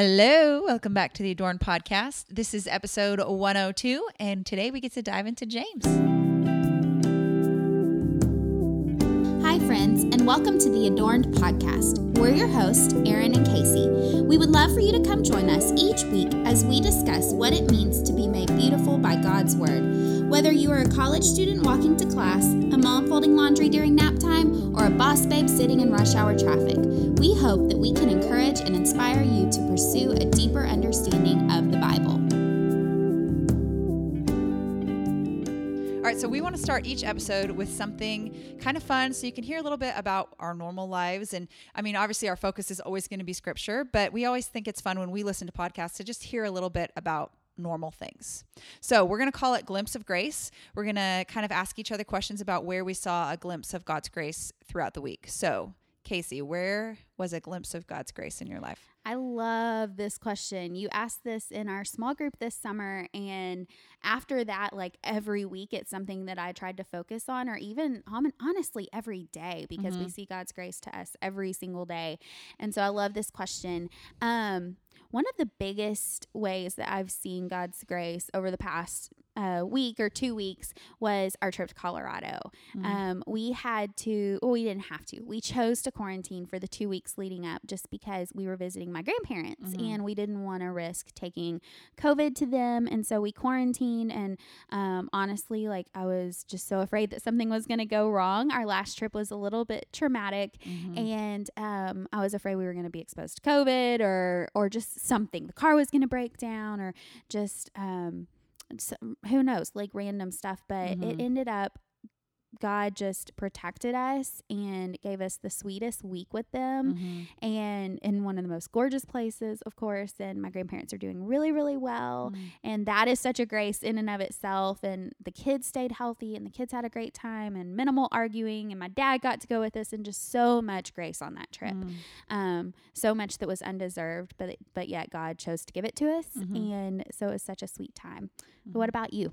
Hello, welcome back to the Adorned Podcast. This is episode 102, and today we get to dive into James. Hi, friends, and welcome to the Adorned Podcast. We're your hosts, Aaron and Casey. We would love for you to come join us each week as we discuss what it means to be made beautiful by God's Word. Whether you are a college student walking to class, a mom folding laundry during nap time, or a boss babe sitting in rush hour traffic, we hope that we can encourage and inspire you to pursue a deeper understanding of the Bible. All right, so we want to start each episode with something kind of fun so you can hear a little bit about our normal lives. And I mean, obviously, our focus is always going to be scripture, but we always think it's fun when we listen to podcasts to just hear a little bit about normal things. So we're going to call it Glimpse of Grace. We're going to kind of ask each other questions about where we saw a glimpse of God's grace throughout the week. So, Casey, where was a glimpse of God's grace in your life? I love this question. You asked this in our small group this summer. And after that, like every week, it's something that I tried to focus on, or even honestly every day, because mm-hmm. we see God's grace to us every single day. And so I love this question. Um, one of the biggest ways that I've seen God's grace over the past uh, week or two weeks was our trip to Colorado. Mm-hmm. Um, we had to, well, we didn't have to. We chose to quarantine for the two weeks leading up just because we were visiting my grandparents mm-hmm. and we didn't want to risk taking COVID to them. And so we quarantined. And um, honestly, like I was just so afraid that something was going to go wrong. Our last trip was a little bit traumatic, mm-hmm. and um, I was afraid we were going to be exposed to COVID or or just something. The car was going to break down or just um, who knows, like random stuff. But mm-hmm. it ended up God just protected us and gave us the sweetest week with them mm-hmm. and in one of the most gorgeous places, of course. And my grandparents are doing really, really well. Mm-hmm. And that is such a grace in and of itself. And the kids stayed healthy and the kids had a great time and minimal arguing. And my dad got to go with us and just so much grace on that trip. Mm-hmm. Um, so much that was undeserved, but, but yet God chose to give it to us. Mm-hmm. And so it was such a sweet time. But what mm-hmm. about you?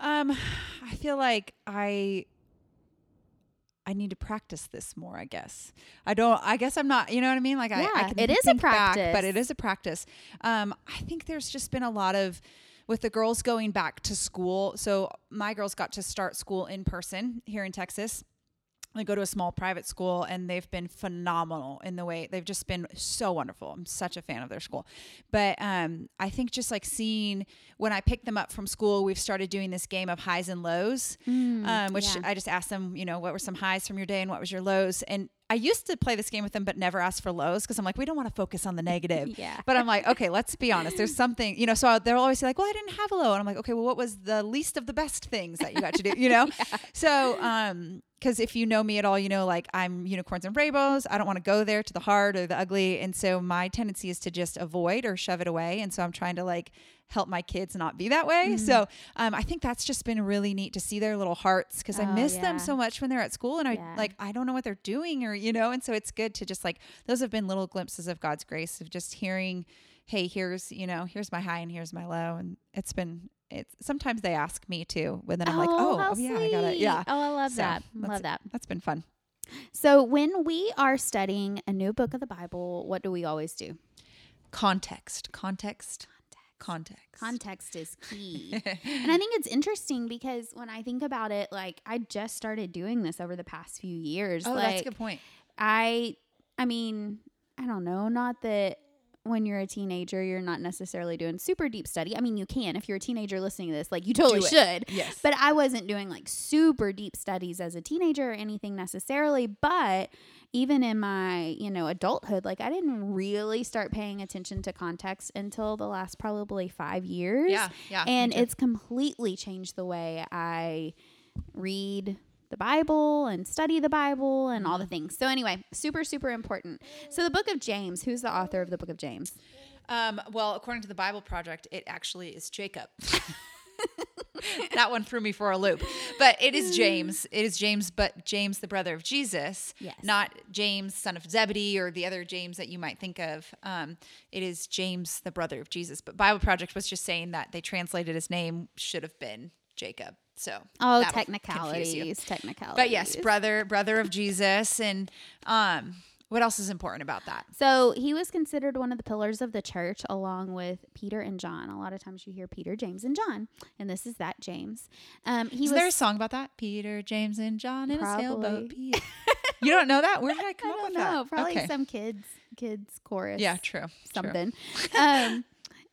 Um, I feel like I I need to practice this more, I guess. I don't I guess I'm not, you know what I mean? Like yeah, I, I can it is a practice. Back, but it is a practice. Um, I think there's just been a lot of with the girls going back to school. So my girls got to start school in person here in Texas. I go to a small private school and they've been phenomenal in the way they've just been so wonderful. I'm such a fan of their school. But um, I think just like seeing when I pick them up from school, we've started doing this game of highs and lows, mm, um, which yeah. I just asked them, you know, what were some highs from your day and what was your lows? And I used to play this game with them, but never ask for lows because I'm like, we don't want to focus on the negative. yeah. But I'm like, okay, let's be honest. There's something, you know, so they'll always say like, well, I didn't have a low. And I'm like, okay, well, what was the least of the best things that you got to do, you know? yeah. So, um, because if you know me at all, you know, like I'm unicorns and rainbows. I don't want to go there to the hard or the ugly. And so my tendency is to just avoid or shove it away. And so I'm trying to like help my kids not be that way. Mm-hmm. So um, I think that's just been really neat to see their little hearts because oh, I miss yeah. them so much when they're at school and I yeah. like I don't know what they're doing or you know. And so it's good to just like those have been little glimpses of God's grace of just hearing, hey, here's you know here's my high and here's my low, and it's been it's sometimes they ask me too, but then I'm oh, like, oh, oh, oh yeah, I got it, yeah. Oh, I love so that. Love that. That's been fun. So when we are studying a new book of the Bible, what do we always do? Context. Context context. Context is key. and I think it's interesting because when I think about it, like I just started doing this over the past few years. Oh, like, that's a good point. I I mean, I don't know, not that when you're a teenager, you're not necessarily doing super deep study. I mean, you can if you're a teenager listening to this, like you totally should. Yes. But I wasn't doing like super deep studies as a teenager or anything necessarily. But even in my, you know, adulthood, like I didn't really start paying attention to context until the last probably five years. Yeah. Yeah. And it's completely changed the way I read the Bible and study the Bible and all the things. So anyway, super, super important. So the book of James, who's the author of the book of James? Um, well, according to the Bible Project, it actually is Jacob. that one threw me for a loop. But it is James. It is James, but James, the brother of Jesus, yes. not James, son of Zebedee, or the other James that you might think of. Um, it is James, the brother of Jesus. But Bible Project was just saying that they translated his name should have been Jacob. So oh, technicalities, technicalities. But yes, brother, brother of Jesus, and um, What else is important about that? So he was considered one of the pillars of the church along with Peter and John. A lot of times you hear Peter, James, and John, and this is that James. Um, he Is was there a song about that? Peter, James, and John in a sailboat. Pete. you don't know that? Where did I I come up don't with know, that? probably Okay. some kids kids chorus. Yeah, true. true. something. um,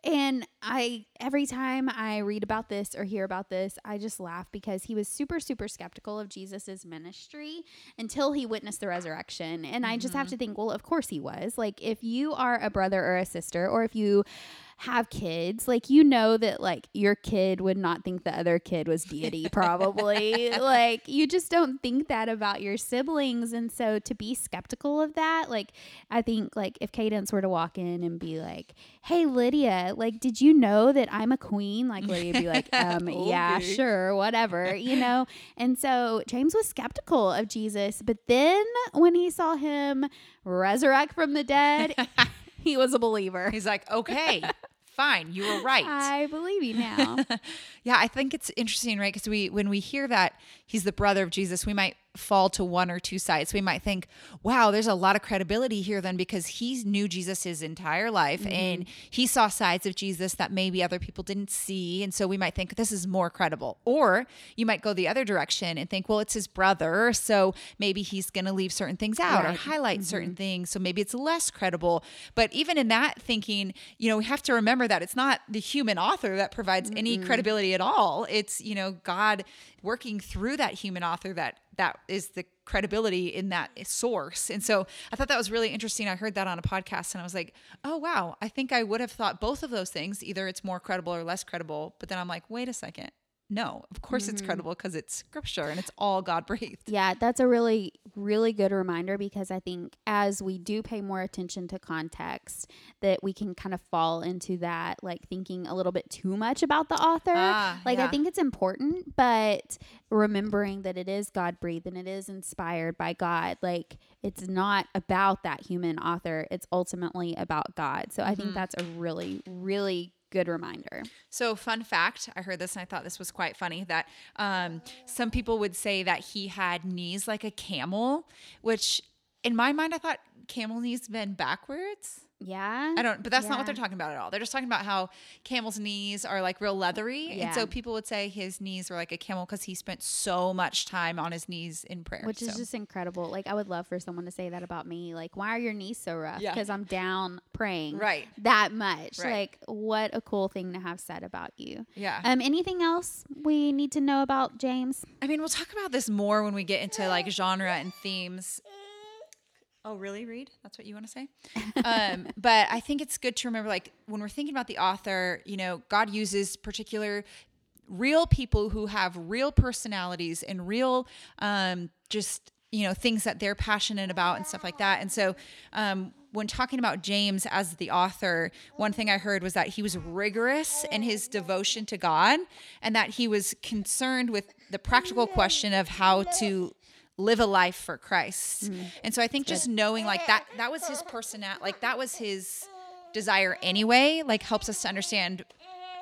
and I every time I read about this or hear about this, I just laugh because he was super super skeptical of Jesus's ministry until he witnessed the resurrection. And I just have Mm-hmm. to think, well, of course he was. Like if you are a brother or a sister or if you have kids, like you know that like your kid would not think the other kid was deity probably. like you just don't think that about your siblings and so to be skeptical of that, like I think like if Cadence were to walk in and be like, "Hey Lydia, like did you know that I'm a queen?" Like Lydia'd be like, "Um yeah, sure, whatever." You know? And so James was skeptical of Jesus, but then when he saw him resurrect from the dead, he was a believer. He's like, okay, fine, you were right. I believe you now. yeah, I think it's interesting, right? Because we, when we hear that he's the brother of Jesus, we might fall to one or two sides. We might think, wow, there's a lot of credibility here then because he knew Jesus his entire life mm-hmm. and he saw sides of Jesus that maybe other people didn't see. And so we might think this is more credible. Or you might go the other direction and think, well, it's his brother. So maybe he's going to leave certain things out or Right. highlight certain mm-hmm. things. So maybe it's less credible. But even in that thinking, you know, we have to remember that it's not the human author that provides any credibility at all. It's, you know, God working through that human author that that is the credibility in that source. And so I thought that was really interesting. I heard that on a podcast and I was like, oh, wow. I think I would have thought both of those things. Either it's more credible or less credible. But then I'm like, wait a second. No, of course it's credible because it's scripture and it's all God breathed. Yeah, that's a really, really good reminder because I think as we do pay more attention to context, that we can kind of fall into that, like thinking a little bit too much about the author. Ah, like, I think it's important, but remembering that it is God breathed and it is inspired by God, like, it's not about that human author, it's ultimately about God. So I Mm-hmm. think that's a really, really good reminder. So, fun fact I heard this and I thought this was quite funny that um, some people would say that he had knees like a camel, which in my mind, I thought camel knees bend backwards. Yeah. I don't, but that's not what they're talking about at all. They're just talking about how camel's knees are like real leathery. And so people would say his knees were like a camel because he spent so much time on his knees in prayer. Which is just incredible. Like I would love for someone to say that about me. Like, why are your knees so rough? Yeah. Because I'm down praying right. that much. Right. Like, what a cool thing to have said about you. Yeah. Um, anything else we need to know about James? I mean, we'll talk about this more when we get into like genre and themes. Oh, really, Reed? That's what you want to say? um, but I think it's good to remember, like, when we're thinking about the author, you know, God uses particular real people who have real personalities and real, um, just, you know, things that they're passionate about and stuff like that. And so, um, when talking about James as the author, one thing I heard was that he was rigorous in his devotion to God and that he was concerned with the practical question of how to live a life for Christ. And so I think just knowing like that that was his personality, like that was his desire anyway, like helps us to understand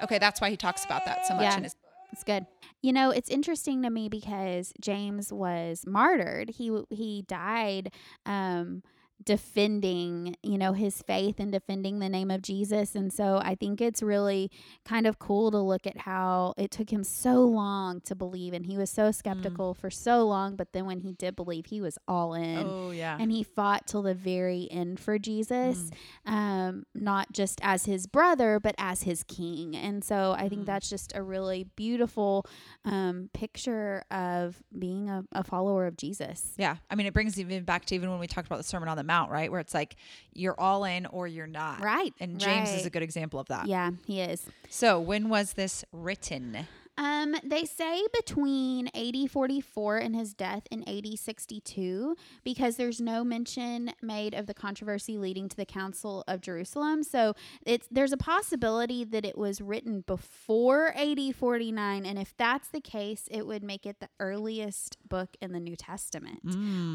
okay, that's why he talks about that so much Yeah. in his It's good. You know, it's interesting to me because James was martyred. He he died um defending, you know, his faith and defending the name of Jesus. And so I think it's really kind of cool to look at how it took him so long to believe and he was so skeptical for so long, but then when he did believe, he was all in Oh yeah. and he fought till the very end for Jesus, um, not just as his brother, but as his king. And so I think that's just a really beautiful um, picture of being a, a follower of Jesus. Yeah. I mean, it brings even back to even when we talked about the Sermon on the Mount, right? Where it's like you're all in or you're not. Right. And James is a good example of that. Yeah, he is. So, when was this written? Um, they say between AD 44 and his death in AD 62 because there's no mention made of the controversy leading to the Council of Jerusalem. So it's there's a possibility that it was written before AD 49, and if that's the case, it would make it the earliest book in the New Testament,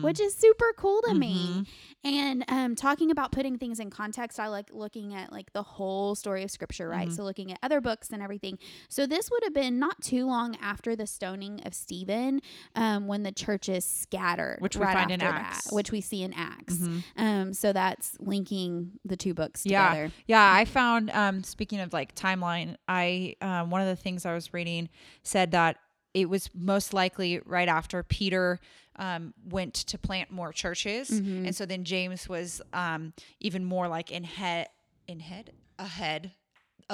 which is super cool to me. And um, talking about putting things in context, I like looking at like the whole story of Scripture, right? So looking at other books and everything. So this would have been not not too long after the stoning of Stephen um, when the churches scattered, Which we find in Acts. that, which we see in Acts. Mhm. Um, so that's linking the two books together. Yeah, yeah I found um speaking of like timeline, I um one of the things I was reading said that it was most likely right after Peter um went to plant more churches. Mhm. And so then James was um even more like in head in head ahead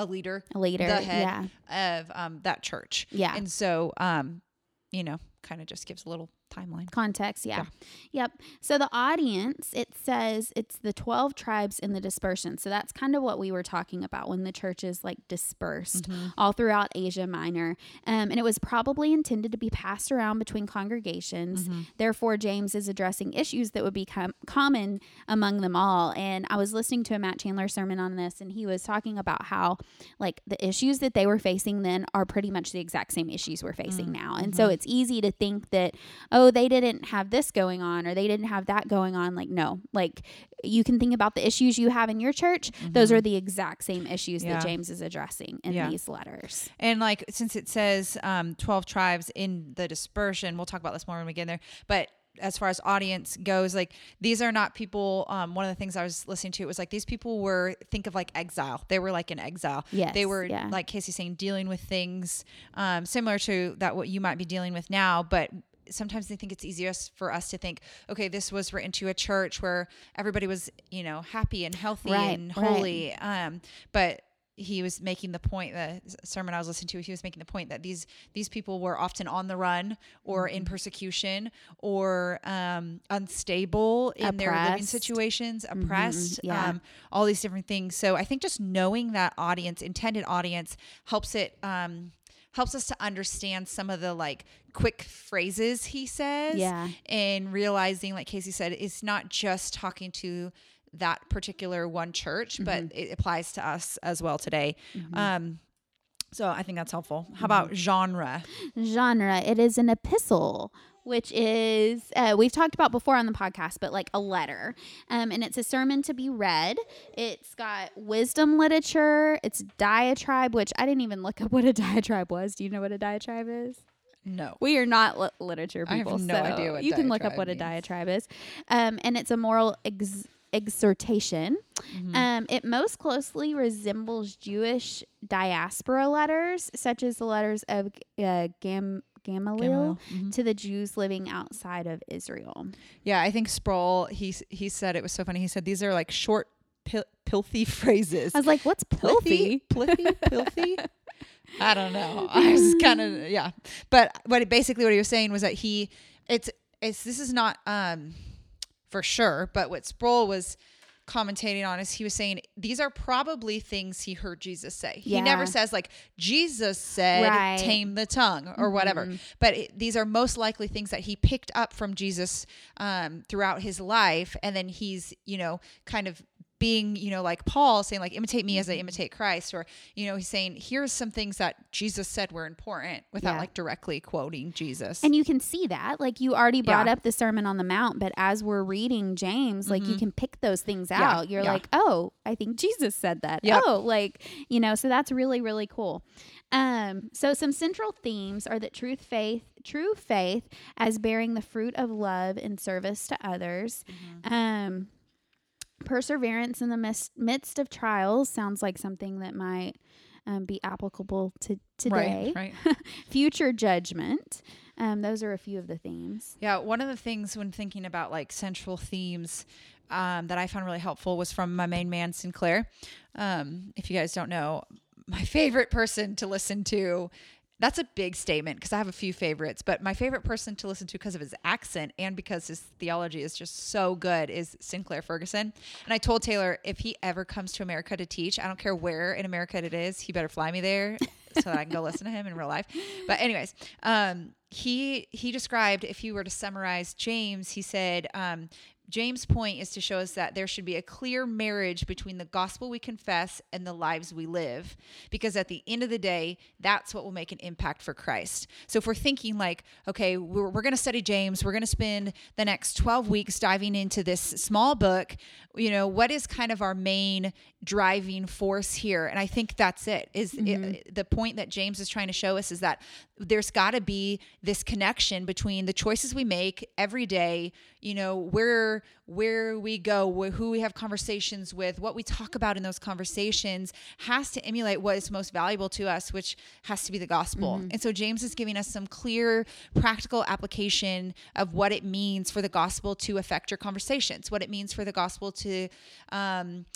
a leader Later, the head yeah, of um that church. yeah. And so um you know, kind of just gives a little timeline. Context, yeah. Yeah. Yep. So the audience, it says it's the 12 tribes in the dispersion. So that's kind of what we were talking about when the church is like dispersed mm-hmm. all throughout Asia Minor. Um, and it was probably intended to be passed around between congregations. Mm-hmm. Therefore, James is addressing issues that would become common among them all. And I was listening to a Matt Chandler sermon on this, and he was talking about how like the issues that they were facing then are pretty much the exact same issues we're facing mm, now. And so mm-hmm. it's easy to think that, oh, they didn't have this going on or they didn't have that going on. Like, no, like you can think about the issues you have in your church. Those are the exact same issues Yeah. that James is addressing in Yeah. these letters. And like since it says um, twelve tribes in the dispersion, we'll talk about this more when we get in there. But as far as audience goes, like these are not people. Um, one of the things I was listening to it was like these people were think of like exile. They were like in exile. Yes, they were yeah. like Casey saying dealing with things um, similar to that what you might be dealing with now, but. Sometimes they think it's easiest for us to think, okay, this was written to a church where everybody was, you know, happy and healthy Right, and right. holy. Um, but he was making the point the sermon I was listening to he was making the point that these these people were often on the run or in Mm-hmm. persecution or um, unstable in their living situations oppressed yeah. um, all these different things so I think just knowing that audience intended audience helps it um, helps us to understand some of the like quick phrases he says Yeah. and realizing like Casey said it's not just talking to that particular one church but Mm-hmm. it applies to us as well today um so i think that's helpful Mm-hmm. how about genre genre it is an epistle which is uh, we've talked about before on the podcast but like a letter. Um, and it's a sermon to be read. It's got wisdom literature. It's diatribe which i didn't even look up what a diatribe was. Do you know what a diatribe is? No. We are not li- literature I have people no so idea what you can look up what a diatribe is. Um, and it's a moral ex- exhortation. Mm-hmm. um, it most closely resembles jewish diaspora letters such as the letters of uh, Gam- Gamaliel mhm. to the Jews living outside of Israel. yeah i think sproul he he said it was so funny he said these are like short pil- pilthy phrases I was like, "What's pilthy?" Plithy? Pilthy? I don't know. I was kind of yeah. But what it, basically what he was saying was that he it's it's this is not um for sure, but what Sproul was commentating on is he was saying these are probably things he heard Jesus say. He never says like Jesus said Right. tame the tongue or whatever. Mhm. But it, these are most likely things that he picked up from Jesus um, throughout his life, and then he's you know kind of being you know like Paul saying like imitate me as Mm-hmm. I imitate Christ, or you know he's saying here's some things that Jesus said were important without Yeah. like directly quoting Jesus. And you can see that. Like you already brought Yeah. up the Sermon on the Mount, but as we're reading James, like you can pick those things Mm-hmm. Yeah, out. You're like, oh, I think Jesus said that. Yep. Oh, like, you know, so that's really, really cool. Um, so some central themes are that truth, faith, true faith as bearing the fruit of love and service to others. Mm-hmm. Um, perseverance in the mis- midst of trials sounds like something that might um, be applicable to today. Right, right. Future judgment. Um, those are a few of the themes. Yeah, one of the things when thinking about like central themes um, that I found really helpful was from my main man Sinclair. Um, if you guys don't know, my favorite person to listen to. That's a big statement because I have a few favorites, but my favorite person to listen to because of his accent and because his theology is just so good is Sinclair Ferguson. And I told Taylor if he ever comes to America to teach, I don't care where in America it is, he better fly me there so that I can go listen to him in real life. But anyways, um, he he described if you were to summarize James, he said um, James' point is to show us that there should be a clear marriage between the gospel we confess and the lives we live. Because at the end of the day, that's what will make an impact for Christ. So if we're thinking like, okay, we're, we're going to study James, we're going to spend the next 12 weeks diving into this small book, you know, what is kind of our main driving force here? And I think that's it, is mm-hmm. it, the point that James is trying to show us is that there's got to be this connection between the choices we make every day, you know, where where we go, who we have conversations with, what we talk about in those conversations has to emulate what is most valuable to us, which has to be the gospel. Mm-hmm. And so James is giving us some clear practical application of what it means for the gospel to affect your conversations, what it means for the gospel to um,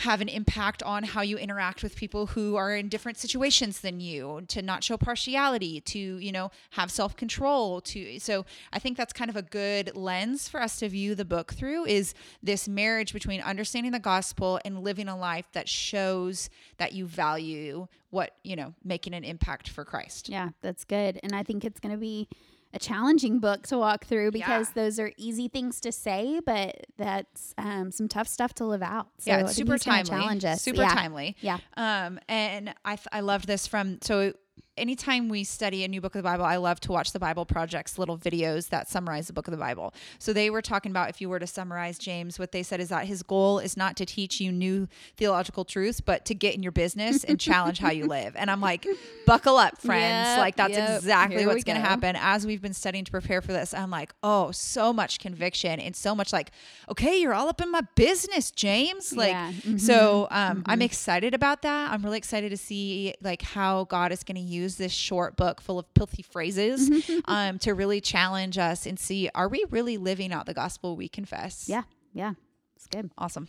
have an impact on how you interact with people who are in different situations than you to not show partiality to you know have self-control to so i think that's kind of a good lens for us to view the book through is this marriage between understanding the gospel and living a life that shows that you value what you know making an impact for christ. Yeah that's good. And i think it's going to be a challenging book to walk through because yeah. those are easy things to say, but that's um, some tough stuff to live out. So yeah, super timely. Challenge us. Super yeah. timely. Yeah. Um, and I I loved this from so anytime we study a new book of the Bible, I love to watch the Bible Project's little videos that summarize the book of the Bible. So they were talking about if you were to summarize James, what they said is that his goal is not to teach you new theological truths, but to get in your business and challenge how you live. And I'm like, buckle up, friends. Yep, like that's yep. exactly Here what's going to happen as we've been studying to prepare for this. I'm like, oh, so much conviction and so much like, okay, you're all up in my business, James. Like, yeah. mm-hmm. so um, mm-hmm. I'm excited about that. I'm really excited to see like how God is going to use use this short book full of filthy phrases um, to really challenge us and see are we really living out the gospel we confess? Yeah, yeah, it's good. Awesome.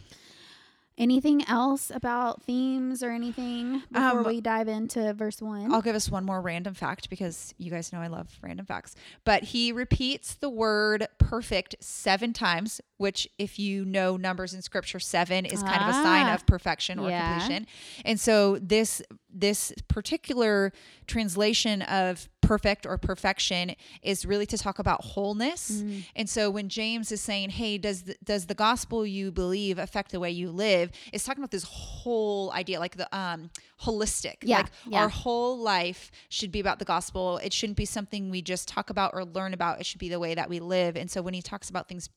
Anything else about themes or anything before um, we dive into verse one? I'll give us one more random fact because you guys know I love random facts. But he repeats the word perfect seven times, which, if you know numbers in scripture, seven is kind ah, of a sign ah. of perfection or yeah. completion. And so this this particular translation of perfect or perfection is really to talk about wholeness. Mm. And so when James is saying, "Hey, does the, does the gospel you believe affect the way you live?" It's talking about this whole idea, like the um, holistic. Yeah, like yeah. our whole life should be about the gospel. It shouldn't be something we just talk about or learn about. It should be the way that we live. And so when he talks about things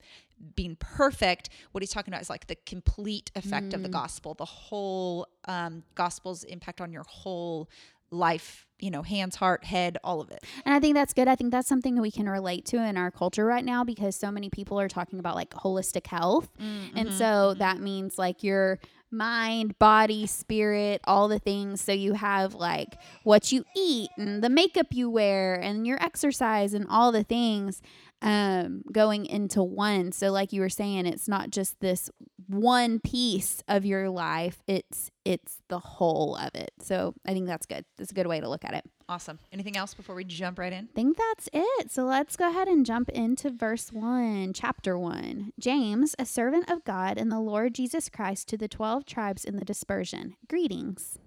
being perfect, what he's talking about is like the complete effect mm. of the mm. gospel, the whole um, gospel's impact on your whole life you know hands heart head all of it. And i think that's good. I think that's something that we can relate to in our culture right now because so many people are talking about like holistic health. Mm-hmm. and so mm-hmm. that means like your mind body spirit all the things. So you have like what you eat and the makeup you wear and your exercise and all the things um, going into one. So, like you were saying, it's not just this one piece of your life; it's it's the whole of it. So, I think that's good. That's a good way to look at it. Awesome. Anything else before we jump right in? I think that's it. So let's go ahead and jump into verse 1, chapter 1. James, a servant of God and the Lord Jesus Christ, to the 12 tribes in the dispersion. Greetings.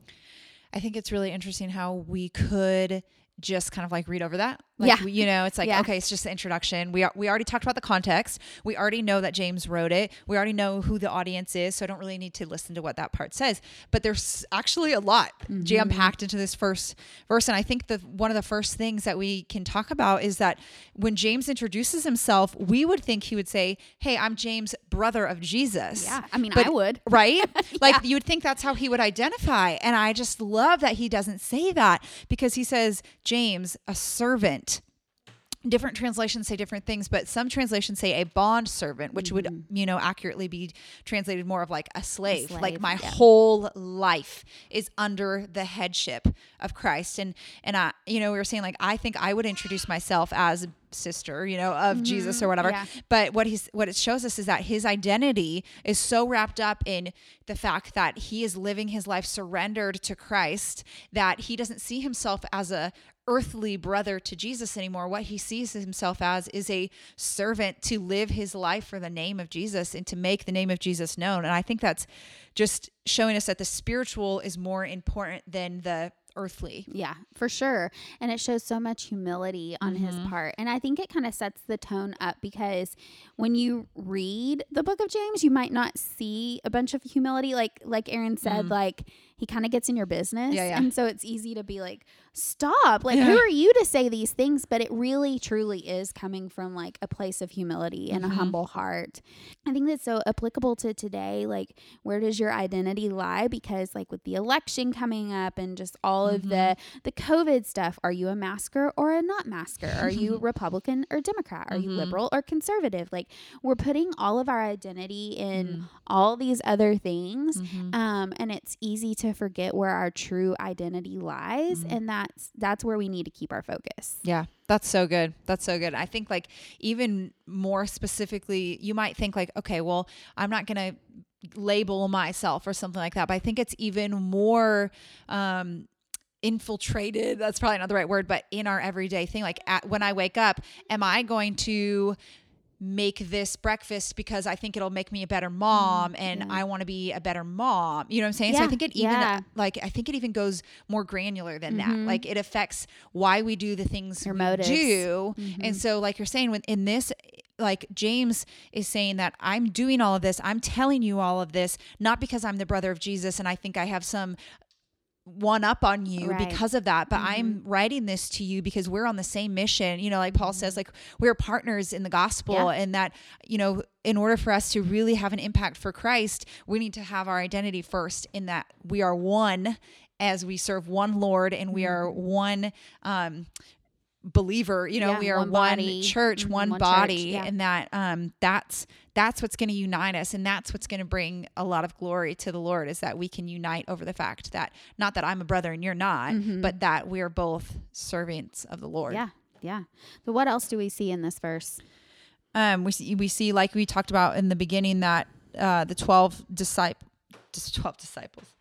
I think it's really interesting how we could just kind of like read over that. Like, yeah. you know, it's like, yeah. okay, it's just the introduction. We, are, we already talked about the context. We already know that James wrote it. We already know who the audience is. So I don't really need to listen to what that part says. But there's actually a lot mm-hmm. jam packed into this first verse. And I think the one of the first things that we can talk about is that when James introduces himself, we would think he would say, Hey, I'm James, brother of Jesus. Yeah. I mean, but, I would. Right? yeah. Like you would think that's how he would identify. And I just love that he doesn't say that because he says, James, a servant different translations say different things but some translations say a bond servant which mm-hmm. would you know accurately be translated more of like a slave, a slave like my yeah. whole life is under the headship of christ and and i you know we were saying like i think i would introduce myself as sister you know of mm-hmm. jesus or whatever yeah. but what he's what it shows us is that his identity is so wrapped up in the fact that he is living his life surrendered to christ that he doesn't see himself as a earthly brother to Jesus anymore. What he sees himself as is a servant to live his life for the name of Jesus and to make the name of Jesus known. And I think that's just showing us that the spiritual is more important than the earthly. Yeah, for sure. And it shows so much humility on his Mhm. part. And I think it kind of sets the tone up because when you read the book of James, you might not see a bunch of humility. Like like Aaron said, Mhm. like he kind of gets in your business. Yeah, yeah. And so it's easy to be like, stop. Like, Yeah. who are you to say these things? But it really truly is coming from like a place of humility and Mhm. a humble heart. I think that's so applicable to today. Like, where does your identity lie? Because like with the election coming up and just all of the the COVID stuff, are you a masker or a not masker? Are you Republican or Democrat? Are you Mhm. liberal or conservative? Like we're putting all of our identity in Mm. all these other things. Mhm. Um, and it's easy to forget where our true identity lies, Mhm. and that's that's where we need to keep our focus. Yeah, that's so good. That's so good. I think like even more specifically, you might think like, okay, well, I'm not going to label myself or something like that, but I think it's even more um infiltrated that's probably not the right word but in our everyday thing like at, when i wake up am i going to make this breakfast because i think it'll make me a better mom and yeah. i want to be a better mom you know what i'm saying so i think it even yeah. like i think it even goes more granular than that Mhm. like it affects why we do the things Your we motives. do Mhm. and so like you're saying when in this like James is saying that I'm doing all of this I'm telling you all of this not because I'm the brother of Jesus and I think I have some one up on you Right. because of that but I'm mm-hmm. writing this to you because we're on the same mission you know like Paul mm-hmm. says like we're partners in the gospel Yeah. and that you know in order for us to really have an impact for Christ we need to have our identity first in that we are one as we serve one Lord and we mm-hmm. are one um believer you know Yeah, we are one one, church Mhm, one, one church, body yeah. and that um that's that's what's going to unite us and that's what's going to bring a lot of glory to the lord is that we can unite over the fact that not that i'm a brother and you're not Mhm. but that we're both servants of the lord Yeah, yeah. but what else do we see in this verse? um we see we see like we talked about in the beginning that uh the 12 disciple just 12 disciples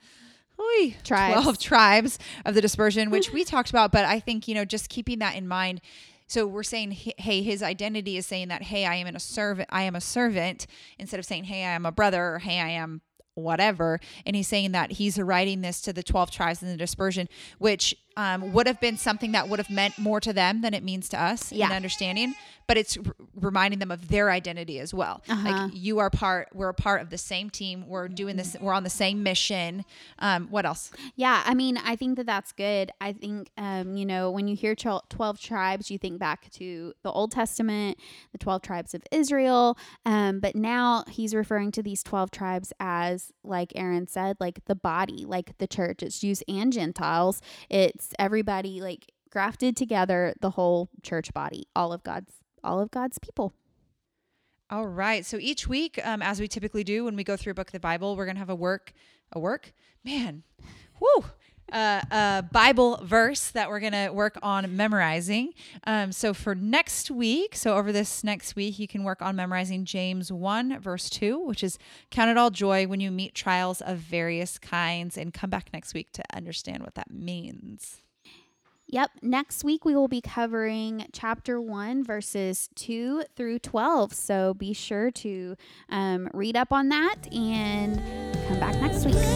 Oy, Tribes. 12 tribes of the dispersion which we talked about but i think you know just keeping that in mind. So we're saying hey his identity is saying that hey i am in a servant i am a servant instead of saying hey i am a brother or hey i am whatever. And he's saying that he's writing this to the 12 tribes in the dispersion which um, would have been something that would have meant more to them than it means to us Yeah. in understanding but it's r- reminding them of their identity as well Uh-huh. like you are part we're a part of the same team we're doing this we're on the same mission um, what else Yeah, I mean, I think that that's good. I think, um, you know, when you hear twel- 12 tribes, you think back to the Old Testament, the 12 tribes of Israel. Um, but now he's referring to these 12 tribes as, like Aaron said, like the body, like the church. It's Jews and Gentiles. It's everybody like grafted together, the whole church body, all of God's, all of God's people. All right. So each week, um, as we typically do when we go through a book of the Bible, we're to have a work, a work, man, whoo, uh, a Bible verse that we're going to work on memorizing. Um, so for next week, so over this next week, you can work on memorizing James 1, verse 2, which is count it all joy when you meet trials of various kinds, and come back next week to understand what that means. Yep. Next week, we will be covering chapter 1, verses 2 through 12. So be sure to um, read up on that and come back next week.